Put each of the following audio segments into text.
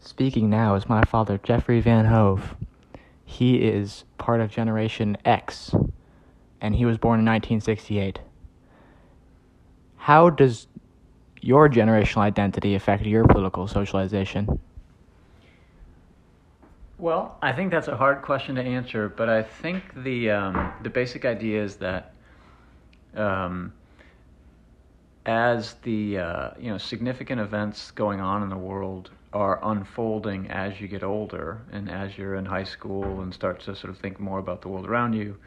Speaking now is my father, Jeffrey Van Hove. He is part of Generation X, and he was born in 1968. How does your generational identity affect your political socialization? Well, I think that's a hard question to answer, but I think the um, the basic idea is that um, as the uh, you know significant events going on in the world are unfolding as you get older and as you're in high school and start to sort of think more about the world around you,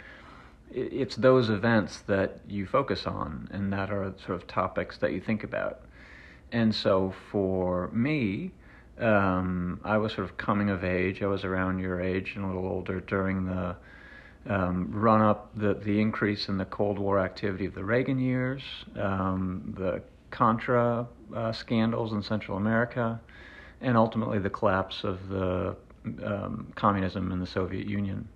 it's those events that you focus on and that are sort of topics that you think about. And so for me, um, I was sort of coming of age. I was around your age and a little older during the um, run up, the, the increase in the Cold War activity of the Reagan years, um, the Contra uh, scandals in Central America, and ultimately the collapse of the um, communism in the Soviet Union,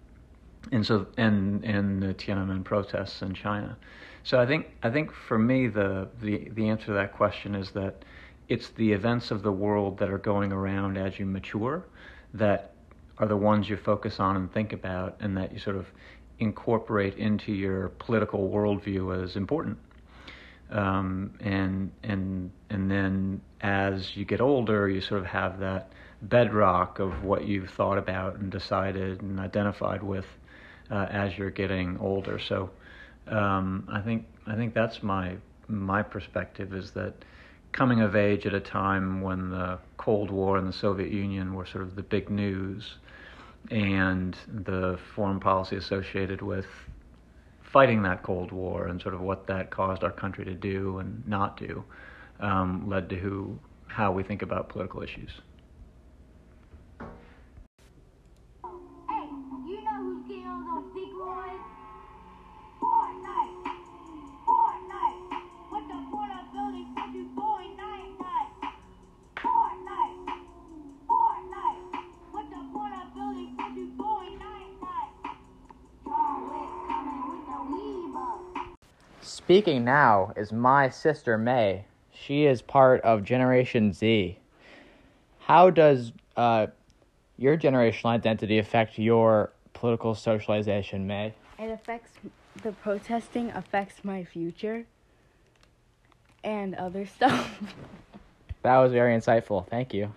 and so and and the Tiananmen protests in China. So I think I think for me the the the answer to that question is that it's the events of the world that are going around as you mature that are the ones you focus on and think about, and that you sort of incorporate into your political worldview as important. Um, and and and then as you get older, you sort of have that bedrock of what you've thought about and decided and identified with uh, as you're getting older. So um, I think I think that's my my perspective is that coming of age at a time when the Cold War and the Soviet Union were sort of the big news, and the foreign policy associated with fighting that Cold War and sort of what that caused our country to do and not do um, led to who, how we think about political issues. Speaking now is my sister May. She is part of Generation Z. How does uh, your generational identity affect your political socialization, May? It affects the protesting affects my future and other stuff. that was very insightful. Thank you.